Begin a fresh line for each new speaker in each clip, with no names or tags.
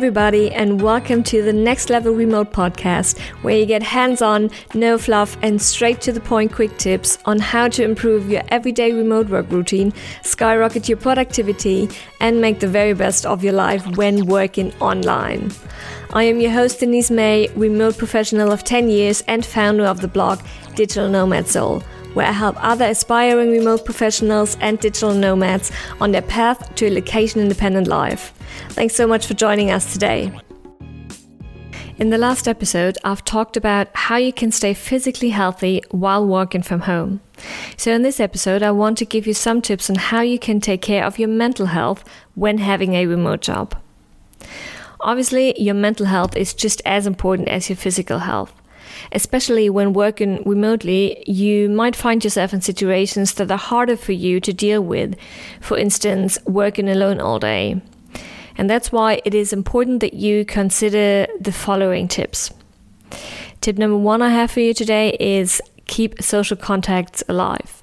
everybody, and welcome to the Next Level Remote podcast, where you get hands on, no fluff, and straight to the point quick tips on how to improve your everyday remote work routine, skyrocket your productivity, and make the very best of your life when working online. I am your host, Denise May, remote professional of 10 years and founder of the blog Digital Nomad Soul where I help other aspiring remote professionals and digital nomads on their path to a location independent life. Thanks so much for joining us today. In the last episode, I've talked about how you can stay physically healthy while working from home. So, in this episode, I want to give you some tips on how you can take care of your mental health when having a remote job. Obviously, your mental health is just as important as your physical health especially when working remotely, you might find yourself in situations that are harder for you to deal with. For instance, working alone all day. And that's why it is important that you consider the following tips. Tip number one I have for you today is keep social contacts alive.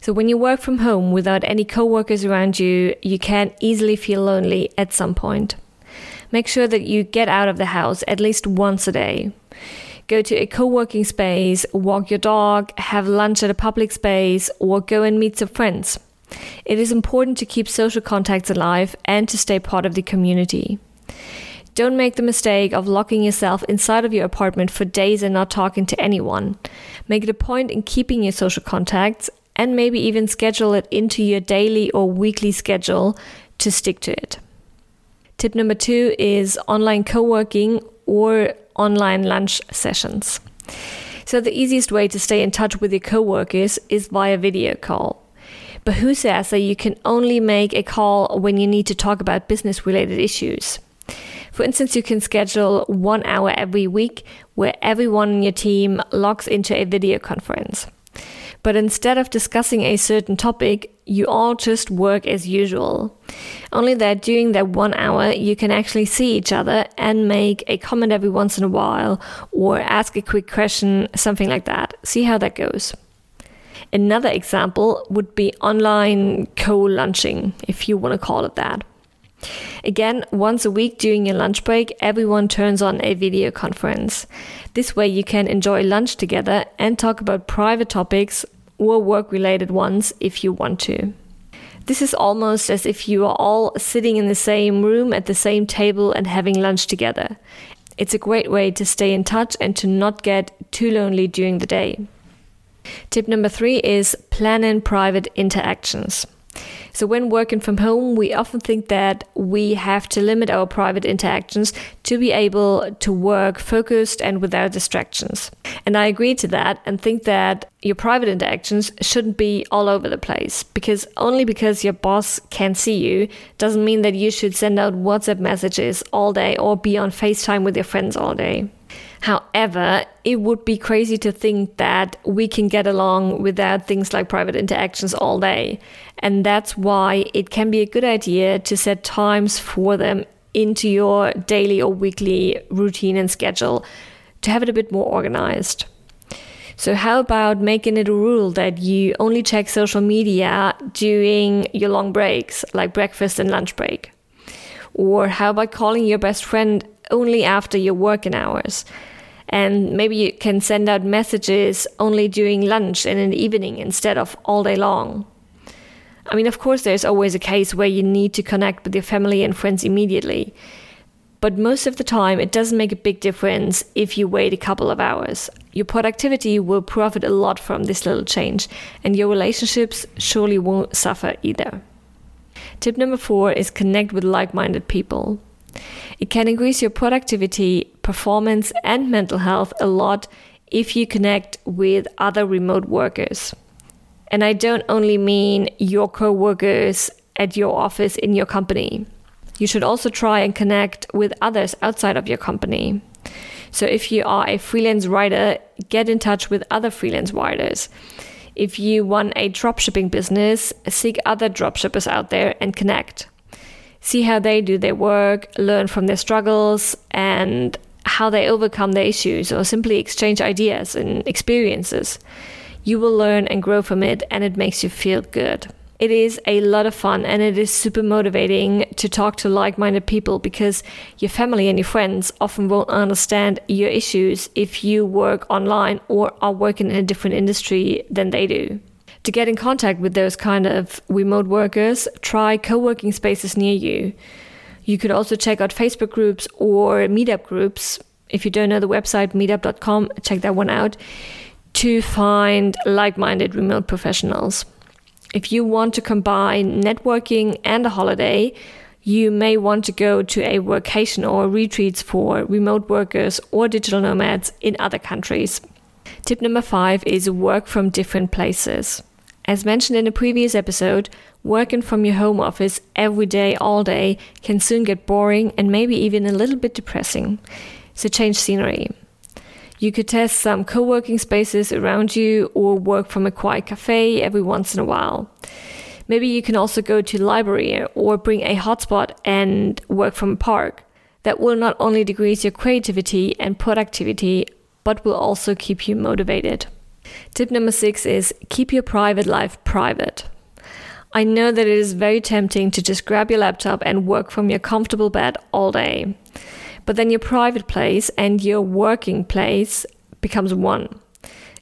So, when you work from home without any coworkers around you, you can easily feel lonely at some point. Make sure that you get out of the house at least once a day go to a co working space, walk your dog, have lunch at a public space, or go and meet some friends. It is important to keep social contacts alive and to stay part of the community. Don't make the mistake of locking yourself inside of your apartment for days and not talking to anyone. Make it a point in keeping your social contacts and maybe even schedule it into your daily or weekly schedule to stick to it. Tip number two is online co working or online lunch sessions. So, the easiest way to stay in touch with your coworkers is via video call. But who says that you can only make a call when you need to talk about business related issues? For instance, you can schedule one hour every week where everyone in your team logs into a video conference. But instead of discussing a certain topic, you all just work as usual. Only that during that one hour, you can actually see each other and make a comment every once in a while or ask a quick question, something like that. See how that goes. Another example would be online co lunching, if you want to call it that. Again, once a week during your lunch break, everyone turns on a video conference. This way, you can enjoy lunch together and talk about private topics or work related ones if you want to. This is almost as if you are all sitting in the same room at the same table and having lunch together. It's a great way to stay in touch and to not get too lonely during the day. Tip number three is plan in private interactions. So, when working from home, we often think that we have to limit our private interactions to be able to work focused and without distractions. And I agree to that and think that your private interactions shouldn't be all over the place because only because your boss can see you doesn't mean that you should send out WhatsApp messages all day or be on FaceTime with your friends all day. However, it would be crazy to think that we can get along without things like private interactions all day. And that's why it can be a good idea to set times for them into your daily or weekly routine and schedule to have it a bit more organized. So, how about making it a rule that you only check social media during your long breaks, like breakfast and lunch break? Or how about calling your best friend only after your working hours? And maybe you can send out messages only during lunch and in the evening instead of all day long. I mean, of course, there's always a case where you need to connect with your family and friends immediately. But most of the time, it doesn't make a big difference if you wait a couple of hours. Your productivity will profit a lot from this little change, and your relationships surely won't suffer either. Tip number four is connect with like minded people. It can increase your productivity, performance, and mental health a lot if you connect with other remote workers. And I don't only mean your co workers at your office in your company. You should also try and connect with others outside of your company. So, if you are a freelance writer, get in touch with other freelance writers. If you run a dropshipping business, seek other dropshippers out there and connect see how they do their work, learn from their struggles, and how they overcome their issues, or simply exchange ideas and experiences. You will learn and grow from it, and it makes you feel good. It is a lot of fun and it is super motivating to talk to like minded people because your family and your friends often won't understand your issues if you work online or are working in a different industry than they do. To get in contact with those kind of remote workers, try co working spaces near you. You could also check out Facebook groups or meetup groups. If you don't know the website meetup.com, check that one out to find like minded remote professionals. If you want to combine networking and a holiday, you may want to go to a workation or retreats for remote workers or digital nomads in other countries. Tip number five is work from different places. As mentioned in a previous episode, working from your home office every day, all day, can soon get boring and maybe even a little bit depressing. So change scenery. You could test some co working spaces around you or work from a quiet cafe every once in a while. Maybe you can also go to library or bring a hotspot and work from a park. That will not only decrease your creativity and productivity, but will also keep you motivated. Tip number six is keep your private life private. I know that it is very tempting to just grab your laptop and work from your comfortable bed all day. But then your private place and your working place becomes one.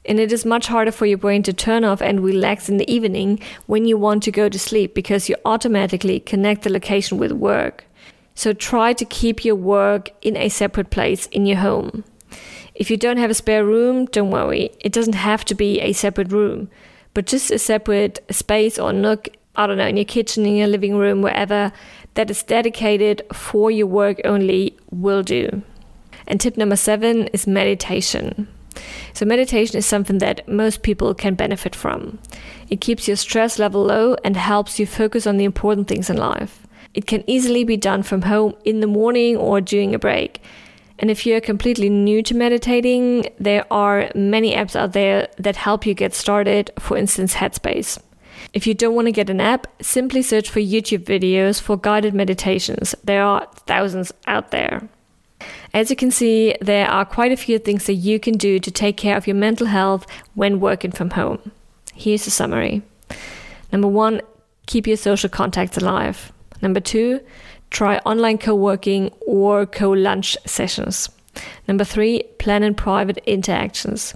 And it is much harder for your brain to turn off and relax in the evening when you want to go to sleep because you automatically connect the location with work. So try to keep your work in a separate place in your home. If you don't have a spare room, don't worry. It doesn't have to be a separate room, but just a separate space or nook, I don't know, in your kitchen, in your living room, wherever that is dedicated for your work only will do. And tip number seven is meditation. So, meditation is something that most people can benefit from. It keeps your stress level low and helps you focus on the important things in life. It can easily be done from home in the morning or during a break. And if you're completely new to meditating, there are many apps out there that help you get started, for instance, Headspace. If you don't want to get an app, simply search for YouTube videos for guided meditations. There are thousands out there. As you can see, there are quite a few things that you can do to take care of your mental health when working from home. Here's a summary. Number one, keep your social contacts alive. Number two, Try online co working or co lunch sessions. Number three, plan in private interactions.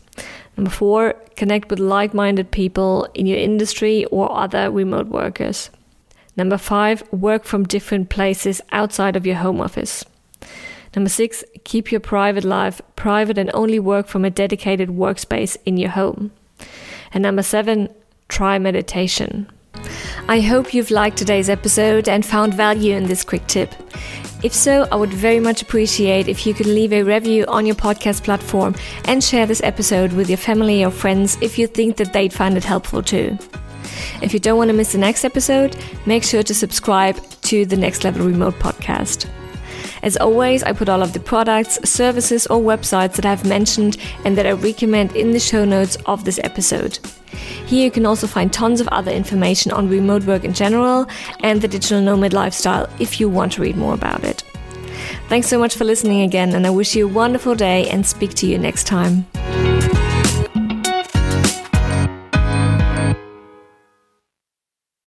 Number four, connect with like minded people in your industry or other remote workers. Number five, work from different places outside of your home office. Number six, keep your private life private and only work from a dedicated workspace in your home. And number seven, try meditation. I hope you've liked today's episode and found value in this quick tip. If so, I would very much appreciate if you could leave a review on your podcast platform and share this episode with your family or friends if you think that they'd find it helpful too. If you don't want to miss the next episode, make sure to subscribe to the Next Level Remote podcast. As always, I put all of the products, services, or websites that I've mentioned and that I recommend in the show notes of this episode. Here you can also find tons of other information on remote work in general and the digital nomad lifestyle if you want to read more about it. Thanks so much for listening again, and I wish you a wonderful day and speak to you next time.